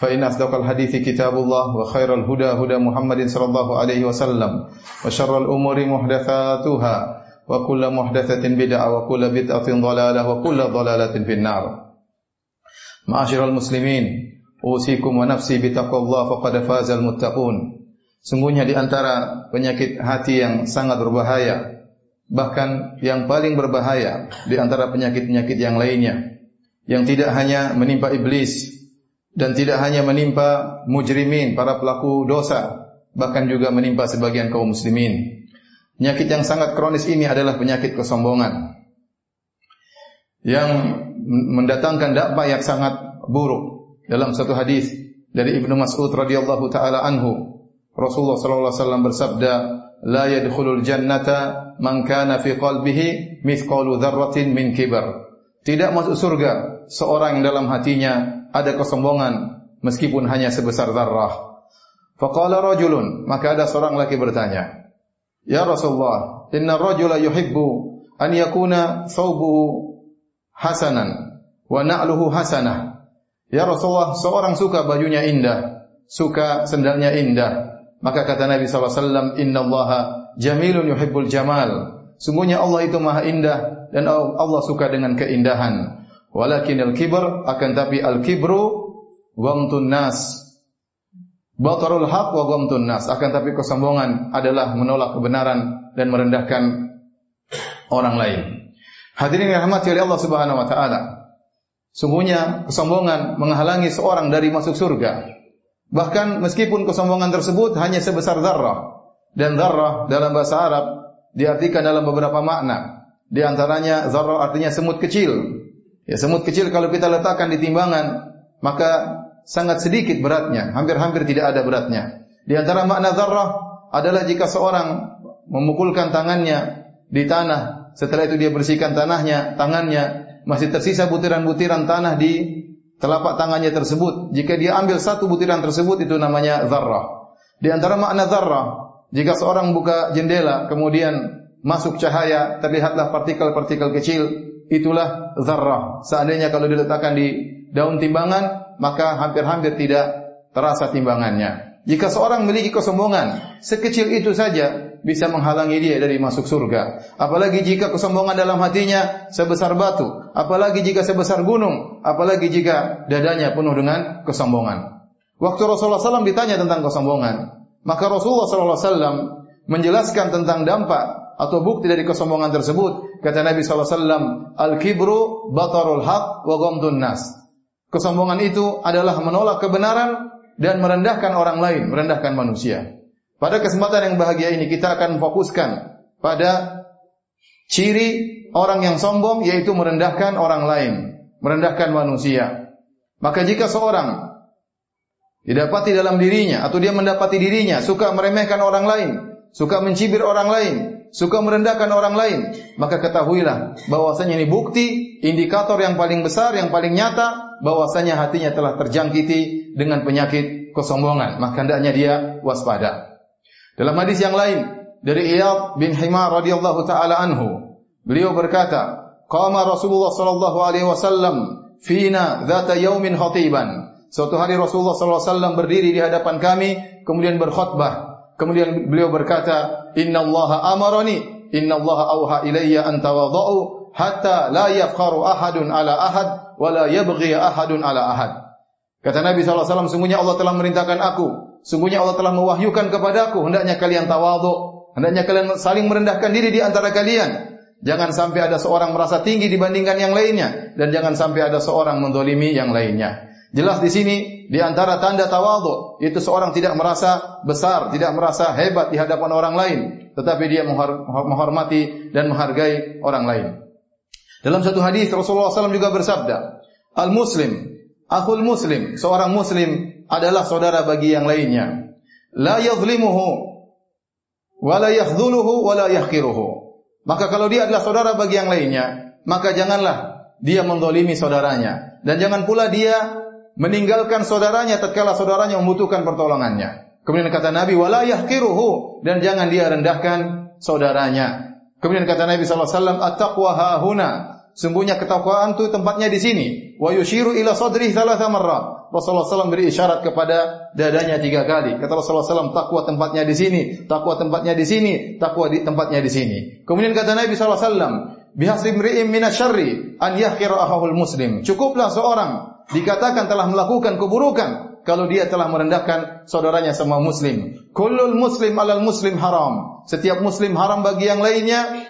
فإن أصدق الحديث كتاب الله وخير الهدى هدى محمد صلى الله عليه وسلم وشر الأمور محدثاتها وكل محدثة بدعة وكل بدعة ضلالة وكل ضلالة في النار معاشر المسلمين أوصيكم ونفسي بتقوى الله فقد فاز المتقون Sungguhnya di antara penyakit hati yang sangat berbahaya Bahkan yang paling berbahaya di antara penyakit-penyakit yang lainnya Yang tidak hanya menimpa iblis dan tidak hanya menimpa mujrimin para pelaku dosa bahkan juga menimpa sebagian kaum muslimin. Penyakit yang sangat kronis ini adalah penyakit kesombongan. Yang mendatangkan dampak yang sangat buruk. Dalam satu hadis dari Ibnu Mas'ud radhiyallahu taala anhu Rasulullah sallallahu alaihi wasallam bersabda la yadkhulul jannata man kana fi qalbihi mithqalu dzarratin min kibar. Tidak masuk surga seorang yang dalam hatinya ada kesombongan meskipun hanya sebesar zarrah. Faqala rajulun, maka ada seorang laki bertanya, "Ya Rasulullah, inna rajula yuhibbu an yakuna thawbuhu hasanan wa na'luhu hasanah." Ya Rasulullah, seorang suka bajunya indah, suka sendalnya indah. Maka kata Nabi wasallam, "Inna Allaha jamilun yuhibbul jamal." Sungguhnya Allah itu maha indah dan Allah suka dengan keindahan. Walakin al-kibr akan tapi al-kibru ghamtun nas. Batarul haq wa ghamtun nas. Akan tapi kesombongan adalah menolak kebenaran dan merendahkan orang lain. Hadirin yang dirahmati oleh Allah Subhanahu wa taala. Sungguhnya kesombongan menghalangi seorang dari masuk surga. Bahkan meskipun kesombongan tersebut hanya sebesar zarrah dan zarrah dalam bahasa Arab diartikan dalam beberapa makna. Di antaranya zarrah artinya semut kecil Ya semut kecil kalau kita letakkan di timbangan maka sangat sedikit beratnya, hampir-hampir tidak ada beratnya. Di antara makna zarrah adalah jika seorang memukulkan tangannya di tanah, setelah itu dia bersihkan tanahnya, tangannya masih tersisa butiran-butiran tanah di telapak tangannya tersebut. Jika dia ambil satu butiran tersebut itu namanya zarrah. Di antara makna zarrah, jika seorang buka jendela kemudian masuk cahaya, terlihatlah partikel-partikel kecil itulah zarrah. Seandainya kalau diletakkan di daun timbangan, maka hampir-hampir tidak terasa timbangannya. Jika seorang memiliki kesombongan, sekecil itu saja bisa menghalangi dia dari masuk surga. Apalagi jika kesombongan dalam hatinya sebesar batu. Apalagi jika sebesar gunung. Apalagi jika dadanya penuh dengan kesombongan. Waktu Rasulullah SAW ditanya tentang kesombongan. Maka Rasulullah SAW menjelaskan tentang dampak atau bukti dari kesombongan tersebut kata Nabi SAW al-kibru batarul haq wa ghamdun nas. Kesombongan itu adalah menolak kebenaran dan merendahkan orang lain merendahkan manusia. Pada kesempatan yang bahagia ini kita akan fokuskan pada ciri orang yang sombong yaitu merendahkan orang lain merendahkan manusia. Maka jika seorang didapati dalam dirinya atau dia mendapati dirinya suka meremehkan orang lain suka mencibir orang lain suka merendahkan orang lain, maka ketahuilah bahwasanya ini bukti indikator yang paling besar yang paling nyata bahwasanya hatinya telah terjangkiti dengan penyakit kesombongan, maka hendaknya dia waspada. Dalam hadis yang lain dari Iyad bin Himar radhiyallahu taala anhu, beliau berkata, "Qama Rasulullah sallallahu alaihi wasallam fina dzata yaumin khatiban." Suatu hari Rasulullah sallallahu alaihi wasallam berdiri di hadapan kami kemudian berkhutbah Kemudian beliau berkata, Inna Allah amarani, Inna Allah awha ilayya an tawadau, hatta la yafkharu ahadun ala ahad, wa la yabghi ahadun ala ahad. Kata Nabi SAW, sungguhnya Allah telah merintahkan aku, sungguhnya Allah telah mewahyukan kepadaku, hendaknya kalian tawadhu, hendaknya kalian saling merendahkan diri di antara kalian. Jangan sampai ada seorang merasa tinggi dibandingkan yang lainnya, dan jangan sampai ada seorang mendolimi yang lainnya. Jelas di sini di antara tanda tawadhu itu seorang tidak merasa besar, tidak merasa hebat di hadapan orang lain, tetapi dia menghormati dan menghargai orang lain. Dalam satu hadis Rasulullah SAW juga bersabda, Al Muslim, akul Muslim, seorang Muslim adalah saudara bagi yang lainnya. La yadhlimuhu wala yakhdhuluhu wala yahqiruhu. Maka kalau dia adalah saudara bagi yang lainnya, maka janganlah dia mendolimi saudaranya. Dan jangan pula dia meninggalkan saudaranya tatkala saudaranya membutuhkan pertolongannya. Kemudian kata Nabi, wala yahqiruhu. Dan jangan dia rendahkan saudaranya. Kemudian kata Nabi SAW, at-taqwa hahuna. Sungguhnya ketakwaan itu tempatnya di sini. Wa yushiru ila sadrih thalatha marrat. Rasulullah SAW beri isyarat kepada dadanya tiga kali. Kata Rasulullah SAW, takwa tempatnya di sini, takwa tempatnya di sini, takwa di tempatnya di sini. Kemudian kata Nabi SAW, bihasib mri'im minasyarri an yahkira ahahul muslim. Cukuplah seorang dikatakan telah melakukan keburukan kalau dia telah merendahkan saudaranya sama muslim. Kullul muslim alal muslim haram. Setiap muslim haram bagi yang lainnya.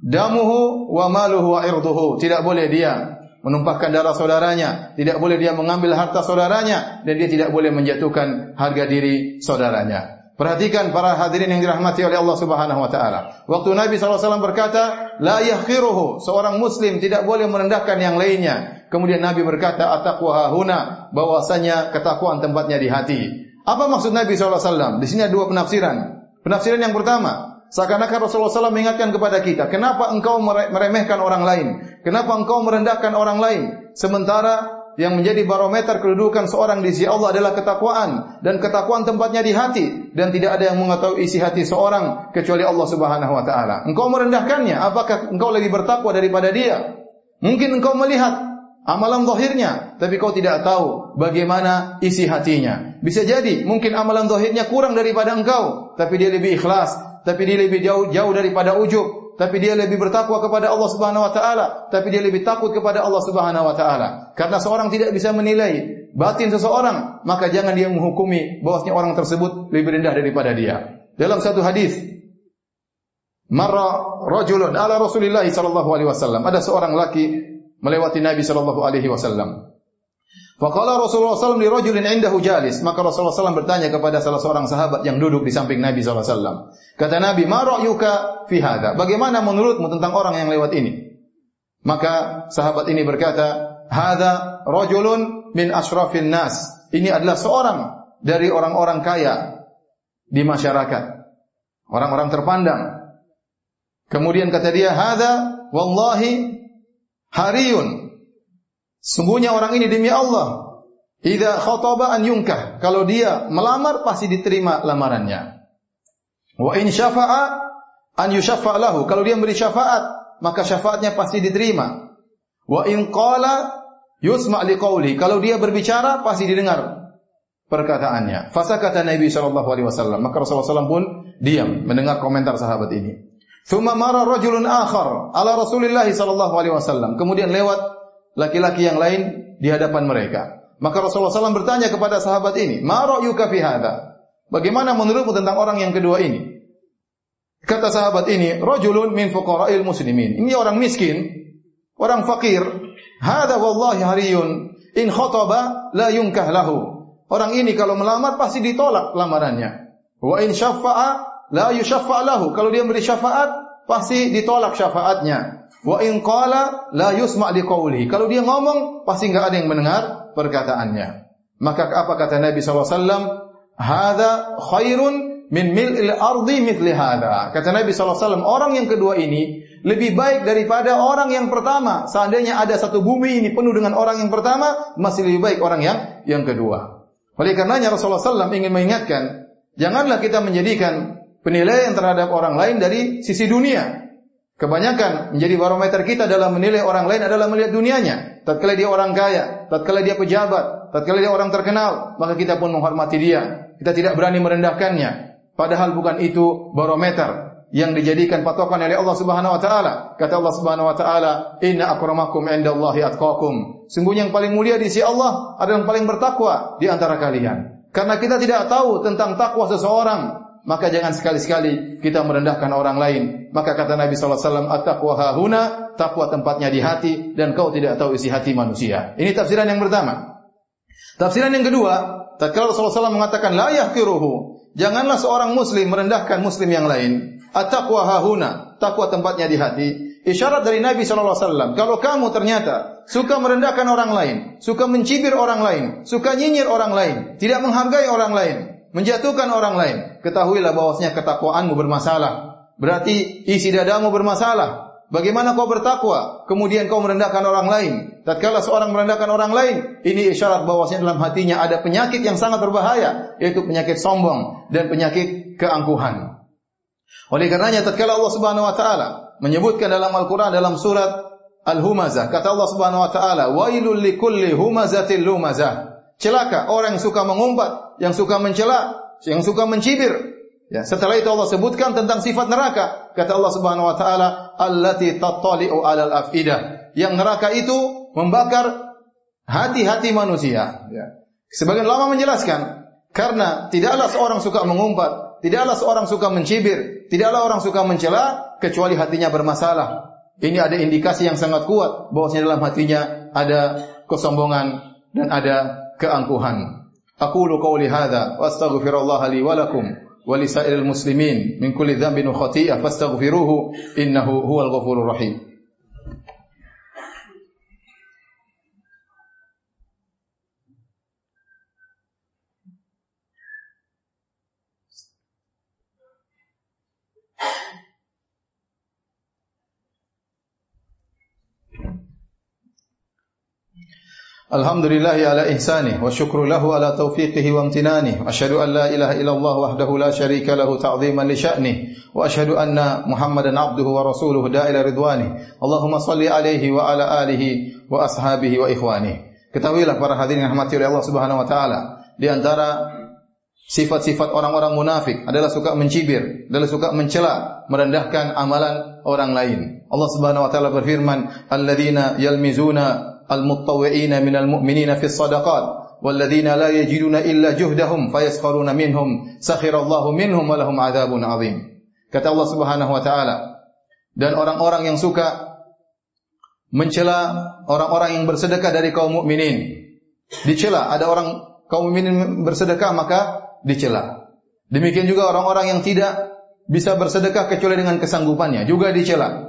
Damuhu wa maluhu wa irduhu. Tidak boleh dia menumpahkan darah saudaranya, tidak boleh dia mengambil harta saudaranya dan dia tidak boleh menjatuhkan harga diri saudaranya. Perhatikan para hadirin yang dirahmati oleh Allah Subhanahu wa taala. Waktu Nabi SAW berkata, "La yahqiruhu," seorang muslim tidak boleh merendahkan yang lainnya. Kemudian Nabi berkata, "At-taqwa huna," bahwasanya ketakwaan tempatnya di hati. Apa maksud Nabi SAW? Di sini ada dua penafsiran. Penafsiran yang pertama, Seakan-akan Rasulullah SAW mengingatkan kepada kita, kenapa engkau meremehkan orang lain? Kenapa engkau merendahkan orang lain? Sementara yang menjadi barometer kedudukan seorang di sisi Allah adalah ketakwaan dan ketakwaan tempatnya di hati dan tidak ada yang mengetahui isi hati seorang kecuali Allah Subhanahu wa taala. Engkau merendahkannya, apakah engkau lebih bertakwa daripada dia? Mungkin engkau melihat amalan zahirnya tapi kau tidak tahu bagaimana isi hatinya. Bisa jadi mungkin amalan zahirnya kurang daripada engkau tapi dia lebih ikhlas, tapi dia lebih jauh jauh daripada ujub, tapi dia lebih bertakwa kepada Allah Subhanahu wa taala, tapi dia lebih takut kepada Allah Subhanahu wa taala. Karena seorang tidak bisa menilai batin seseorang, maka jangan dia menghukumi bahwasanya orang tersebut lebih rendah daripada dia. Dalam satu hadis Marra rajulun ala Rasulillah sallallahu alaihi wasallam. Ada seorang laki melewati Nabi sallallahu alaihi wasallam. Faqala Rasulullah SAW li rajulin indahu jalis. Maka Rasulullah SAW bertanya kepada salah seorang sahabat yang duduk di samping Nabi SAW. Kata Nabi, ma ra'yuka fi hadha? Bagaimana menurutmu tentang orang yang lewat ini? Maka sahabat ini berkata, hadha rajulun min ashrafin nas. Ini adalah seorang dari orang-orang kaya di masyarakat. Orang-orang terpandang. Kemudian kata dia, hadha wallahi hariyun Sungguhnya orang ini demi Allah. Idza khataba an yunkah. Kalau dia melamar pasti diterima lamarannya. Wa in syafa'a an yushaffa lahu. Kalau dia beri syafaat, maka syafaatnya pasti diterima. Wa in qala yusma' liqauli. Kalau dia berbicara pasti didengar perkataannya. Fasa kata Nabi sallallahu alaihi wasallam. Maka Rasulullah SAW pun diam mendengar komentar sahabat ini. Thumma mara rajulun akhar ala Rasulillah sallallahu alaihi wasallam. Kemudian lewat laki-laki yang lain di hadapan mereka. Maka Rasulullah SAW bertanya kepada sahabat ini, "Ma ra'yuka fi hadha?" Bagaimana menurutmu tentang orang yang kedua ini? Kata sahabat ini, "Rajulun min fuqara'il muslimin." Ini orang miskin, orang fakir. "Hadha wallahi hariyun in khataba la yunkah lahu." Orang ini kalau melamar pasti ditolak lamarannya. Wa in syaffa'a la yushaffa' lahu. Kalau dia beri syafaat, pasti ditolak syafaatnya. Wa in qala la yusma' li qawlihi. Kalau dia ngomong pasti enggak ada yang mendengar perkataannya. Maka apa kata Nabi wasallam? Hadza khairun min mil'il ardi mithli hadza. Kata Nabi wasallam, orang yang kedua ini lebih baik daripada orang yang pertama. Seandainya ada satu bumi ini penuh dengan orang yang pertama, masih lebih baik orang yang yang kedua. Oleh karenanya Rasulullah SAW ingin mengingatkan, janganlah kita menjadikan penilaian terhadap orang lain dari sisi dunia. Kebanyakan menjadi barometer kita dalam menilai orang lain adalah melihat dunianya. Tatkala dia orang kaya, tatkala dia pejabat, tatkala dia orang terkenal, maka kita pun menghormati dia. Kita tidak berani merendahkannya. Padahal bukan itu barometer yang dijadikan patokan oleh Allah Subhanahu wa taala. Kata Allah Subhanahu wa taala, "Inna akramakum indallahi atqakum." Sungguhnya yang paling mulia di sisi Allah adalah yang paling bertakwa di antara kalian. Karena kita tidak tahu tentang takwa seseorang, maka jangan sekali-sekali kita merendahkan orang lain. Maka kata Nabi sallallahu alaihi wasallam, "At-taqwa hahuna," takwa tempatnya di hati dan kau tidak tahu isi hati manusia. Ini tafsiran yang pertama. Tafsiran yang kedua, tatkala Rasulullah SAW mengatakan la yahqiruhu, janganlah seorang muslim merendahkan muslim yang lain. At-taqwa hahuna, takwa tempatnya di hati. Isyarat dari Nabi sallallahu alaihi wasallam, kalau kamu ternyata suka merendahkan orang lain, suka mencibir orang lain, suka nyinyir orang lain, tidak menghargai orang lain, menjatuhkan orang lain, ketahuilah bahwasanya ketakwaanmu bermasalah. Berarti isi dadamu bermasalah. Bagaimana kau bertakwa, kemudian kau merendahkan orang lain. Tatkala seorang merendahkan orang lain, ini isyarat bahwasanya dalam hatinya ada penyakit yang sangat berbahaya, yaitu penyakit sombong dan penyakit keangkuhan. Oleh karenanya tatkala Allah Subhanahu wa taala menyebutkan dalam Al-Qur'an dalam surat Al-Humazah, kata Allah Subhanahu wa taala, "Wailul likulli humazatil lumazah." Celaka orang yang suka mengumpat, yang suka mencela, yang suka mencibir, Ya, setelah itu Allah sebutkan tentang sifat neraka. Kata Allah Subhanahu wa taala, "Allati tattali'u 'alal afidah." Yang neraka itu membakar hati-hati manusia, ya. Sebagian lama menjelaskan, karena tidaklah seorang suka mengumpat, tidaklah seorang suka mencibir, tidaklah orang suka mencela kecuali hatinya bermasalah. Ini ada indikasi yang sangat kuat bahwasanya dalam hatinya ada kesombongan dan ada keangkuhan. Aku lu qauli hadza wa astaghfirullah li wa lakum. ولسائر المسلمين من كل ذنب وخطيئة Alhamdulillahi ya ala ihsani, wa syukru lahu ala tawfiqihi wa amtinanih wa ashadu an la ilaha illallah wahdahu la syarika lahu ta'dhiman li sya'ni wa asyhadu anna muhammadan abduhu wa rasuluh da'ila ridwani. Allahumma salli alaihi wa ala alihi wa ashabihi wa ikhwanih Ketahuilah para hadirin rahmati oleh Allah subhanahu wa ta'ala Di antara sifat-sifat orang-orang munafik adalah suka mencibir, adalah suka mencela, merendahkan amalan orang lain. Allah Subhanahu wa taala berfirman, "Alladzina yalmizuna المطوعين من المؤمنين في الصدقات والذين لا يجدون إلا جهدهم فيسخرون منهم سخر الله منهم ولهم عذاب عظيم kata Allah Subhanahu wa taala dan orang-orang yang suka mencela orang-orang yang bersedekah dari kaum mukminin dicela ada orang kaum mukminin bersedekah maka dicela demikian juga orang-orang yang tidak bisa bersedekah kecuali dengan kesanggupannya juga dicela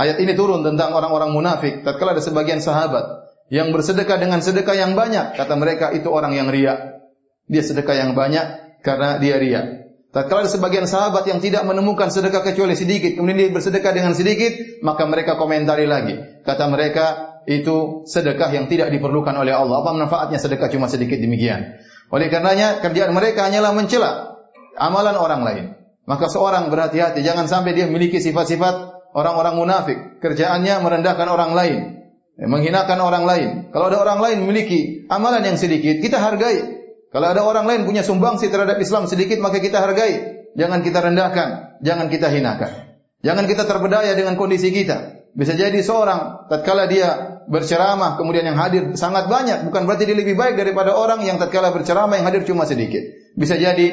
Ayat ini turun tentang orang-orang munafik. Tatkala ada sebagian sahabat yang bersedekah dengan sedekah yang banyak, kata mereka itu orang yang ria. Dia sedekah yang banyak karena dia ria. Tatkala ada sebagian sahabat yang tidak menemukan sedekah kecuali sedikit, kemudian dia bersedekah dengan sedikit, maka mereka komentari lagi. Kata mereka itu sedekah yang tidak diperlukan oleh Allah. Apa manfaatnya sedekah cuma sedikit demikian? Oleh karenanya kerjaan mereka hanyalah mencela amalan orang lain. Maka seorang berhati-hati jangan sampai dia memiliki sifat-sifat orang-orang munafik. Kerjaannya merendahkan orang lain. Eh, menghinakan orang lain. Kalau ada orang lain memiliki amalan yang sedikit, kita hargai. Kalau ada orang lain punya sumbangsi terhadap Islam sedikit, maka kita hargai. Jangan kita rendahkan. Jangan kita hinakan. Jangan kita terbedaya dengan kondisi kita. Bisa jadi seorang, tatkala dia berceramah, kemudian yang hadir sangat banyak. Bukan berarti dia lebih baik daripada orang yang tatkala berceramah, yang hadir cuma sedikit. Bisa jadi,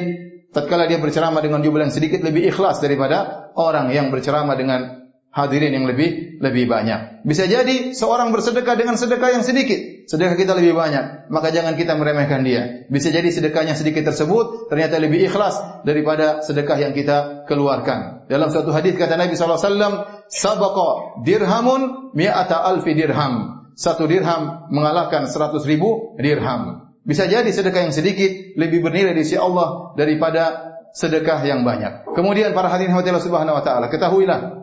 tatkala dia berceramah dengan jumlah yang sedikit, lebih ikhlas daripada orang yang berceramah dengan hadirin yang lebih lebih banyak. Bisa jadi seorang bersedekah dengan sedekah yang sedikit, sedekah kita lebih banyak, maka jangan kita meremehkan dia. Bisa jadi sedekahnya sedikit tersebut ternyata lebih ikhlas daripada sedekah yang kita keluarkan. Dalam suatu hadis kata Nabi sallallahu alaihi wasallam, "Sabaqa dirhamun mi'ata alfi dirham." Satu dirham mengalahkan seratus ribu dirham. Bisa jadi sedekah yang sedikit lebih bernilai di sisi Allah daripada sedekah yang banyak. Kemudian para hadirin Allah Subhanahu wa taala, ketahuilah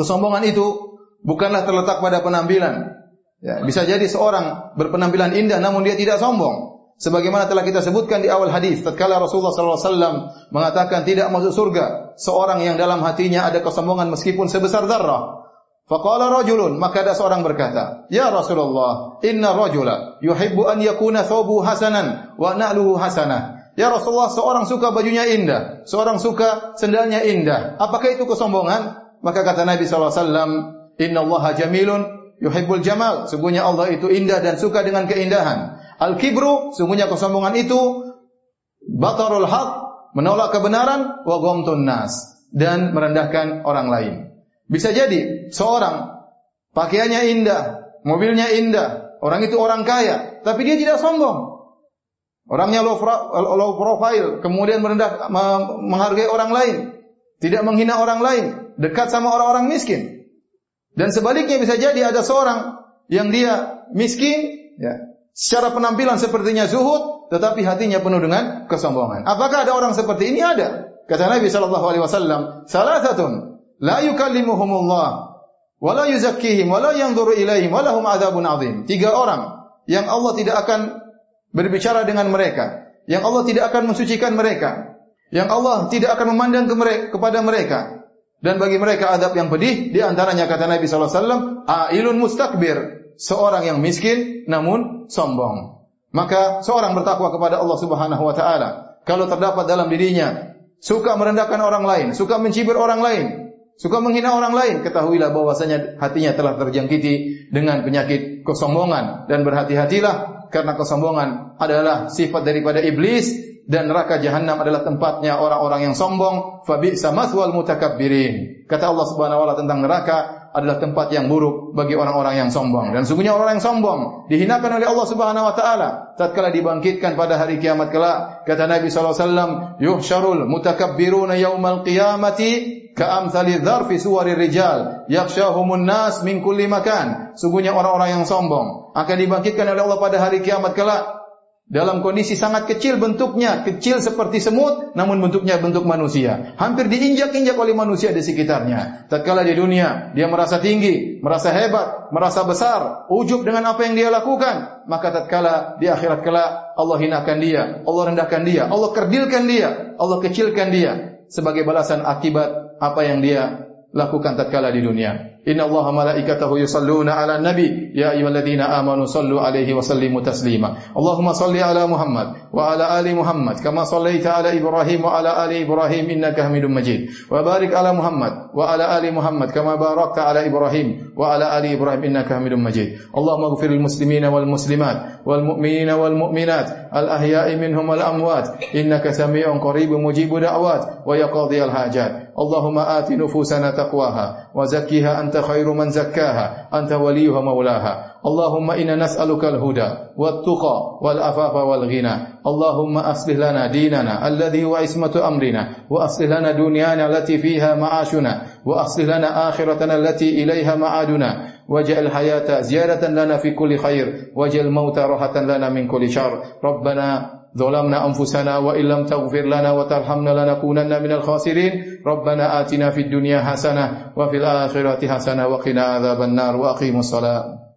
Kesombongan itu bukanlah terletak pada penampilan. Ya, bisa jadi seorang berpenampilan indah namun dia tidak sombong. Sebagaimana telah kita sebutkan di awal hadis, tatkala Rasulullah sallallahu alaihi wasallam mengatakan tidak masuk surga seorang yang dalam hatinya ada kesombongan meskipun sebesar zarrah. Faqala rajulun, maka ada seorang berkata, "Ya Rasulullah, inna rajula yuhibbu an yakuna thawbu hasanan wa na'luhu hasanah." Ya Rasulullah, seorang suka bajunya indah, seorang suka sendalnya indah. Apakah itu kesombongan? Maka kata Nabi SAW, Inna Allah jamilun yuhibbul jamal. Sungguhnya Allah itu indah dan suka dengan keindahan. Al-kibru, sungguhnya kesombongan itu, batarul haq, menolak kebenaran, wa gomtun nas. Dan merendahkan orang lain. Bisa jadi, seorang, pakaiannya indah, mobilnya indah, orang itu orang kaya, tapi dia tidak sombong. Orangnya low, profile, kemudian merendah, menghargai orang lain, tidak menghina orang lain, dekat sama orang-orang miskin. Dan sebaliknya bisa jadi ada seorang yang dia miskin, ya, secara penampilan sepertinya zuhud, tetapi hatinya penuh dengan kesombongan. Apakah ada orang seperti ini? Ada. Kata Nabi sallallahu alaihi wasallam, "Salasatun la yukallimuhumullah wa la yuzakkihim wa la yanzuru ilaihim wa lahum adzabun adzim." Tiga orang yang Allah tidak akan berbicara dengan mereka, yang Allah tidak akan mensucikan mereka, yang Allah tidak akan memandang ke mereka, kepada mereka, dan bagi mereka adab yang pedih di antaranya kata Nabi sallallahu alaihi wasallam ailun mustakbir seorang yang miskin namun sombong. Maka seorang bertakwa kepada Allah Subhanahu wa taala. Kalau terdapat dalam dirinya suka merendahkan orang lain suka mencibir orang lain suka menghina orang lain ketahuilah bahwasanya hatinya telah terjangkiti dengan penyakit kesombongan. Dan berhati-hatilah karena kesombongan adalah sifat daripada iblis dan neraka jahanam adalah tempatnya orang-orang yang sombong. Fa bi'sa maswal mutakabbirin kata Allah Subhanahu wa taala tentang neraka adalah tempat yang buruk bagi orang-orang yang sombong. Dan sungguhnya orang yang sombong dihinakan oleh Allah Subhanahu wa taala tatkala dibangkitkan pada hari kiamat kelak. Kata Nabi sallallahu alaihi wasallam yuhsyarul mutakabbiruna yaumal qiyamati ka'amsali dzarfi suwarir rijal yakhshahumun nas min kulli makan. Sungguhnya orang-orang yang sombong akan dibangkitkan oleh Allah pada hari kiamat kelak dalam kondisi sangat kecil bentuknya, kecil seperti semut, namun bentuknya bentuk manusia. Hampir diinjak-injak oleh manusia di sekitarnya. Tatkala di dunia, dia merasa tinggi, merasa hebat, merasa besar, ujub dengan apa yang dia lakukan. Maka tatkala di akhirat kelak, Allah hinakan dia, Allah rendahkan dia, Allah kerdilkan dia, Allah kecilkan dia. Sebagai balasan akibat apa yang dia lakukan tatkala di dunia. Inna Allah malaikatahu yusalluna ala nabi. Ya ayuhalladina amanu sallu alaihi wa sallimu taslima. Allahumma salli ala Muhammad Wa ala ali Muhammad Kama sallaita ala Ibrahim wa ala ali Ibrahim Innaka hamidun majid. Wa barik ala Muhammad Wa ala ali Muhammad Kama barakta ala Ibrahim Wa ala ali Ibrahim Innaka hamidun majid. Allahumma gufir muslimina wal muslimat Wal mu'minina wal mu'minat Al ahya'i minhum wal amwat. Innaka sami'un qaribu mujibu da'wat Wa yaqadhi al hajat Ati nufusana taqwaha Wa zakkiha أنت خير من زكاها أنت وليها مولاها. اللهم إنا نسألك الهدى والتقى والأفاف والغنى. اللهم أصلح لنا ديننا الذي هو عصمة أمرنا وأصلح لنا دنيانا التي فيها معاشنا وأصلح لنا آخرتنا التي إليها معادنا. واجعل الحياة زيادة لنا في كل خير واجعل الموت راحة لنا من كل شر. ربنا ظلمنا أنفسنا وإن لم تغفر لنا وترحمنا لنكونن من الخاسرين. ربنا آتنا في الدنيا حسنة وفي الآخرة حسنة وقنا عذاب النار وأقيموا الصلاة.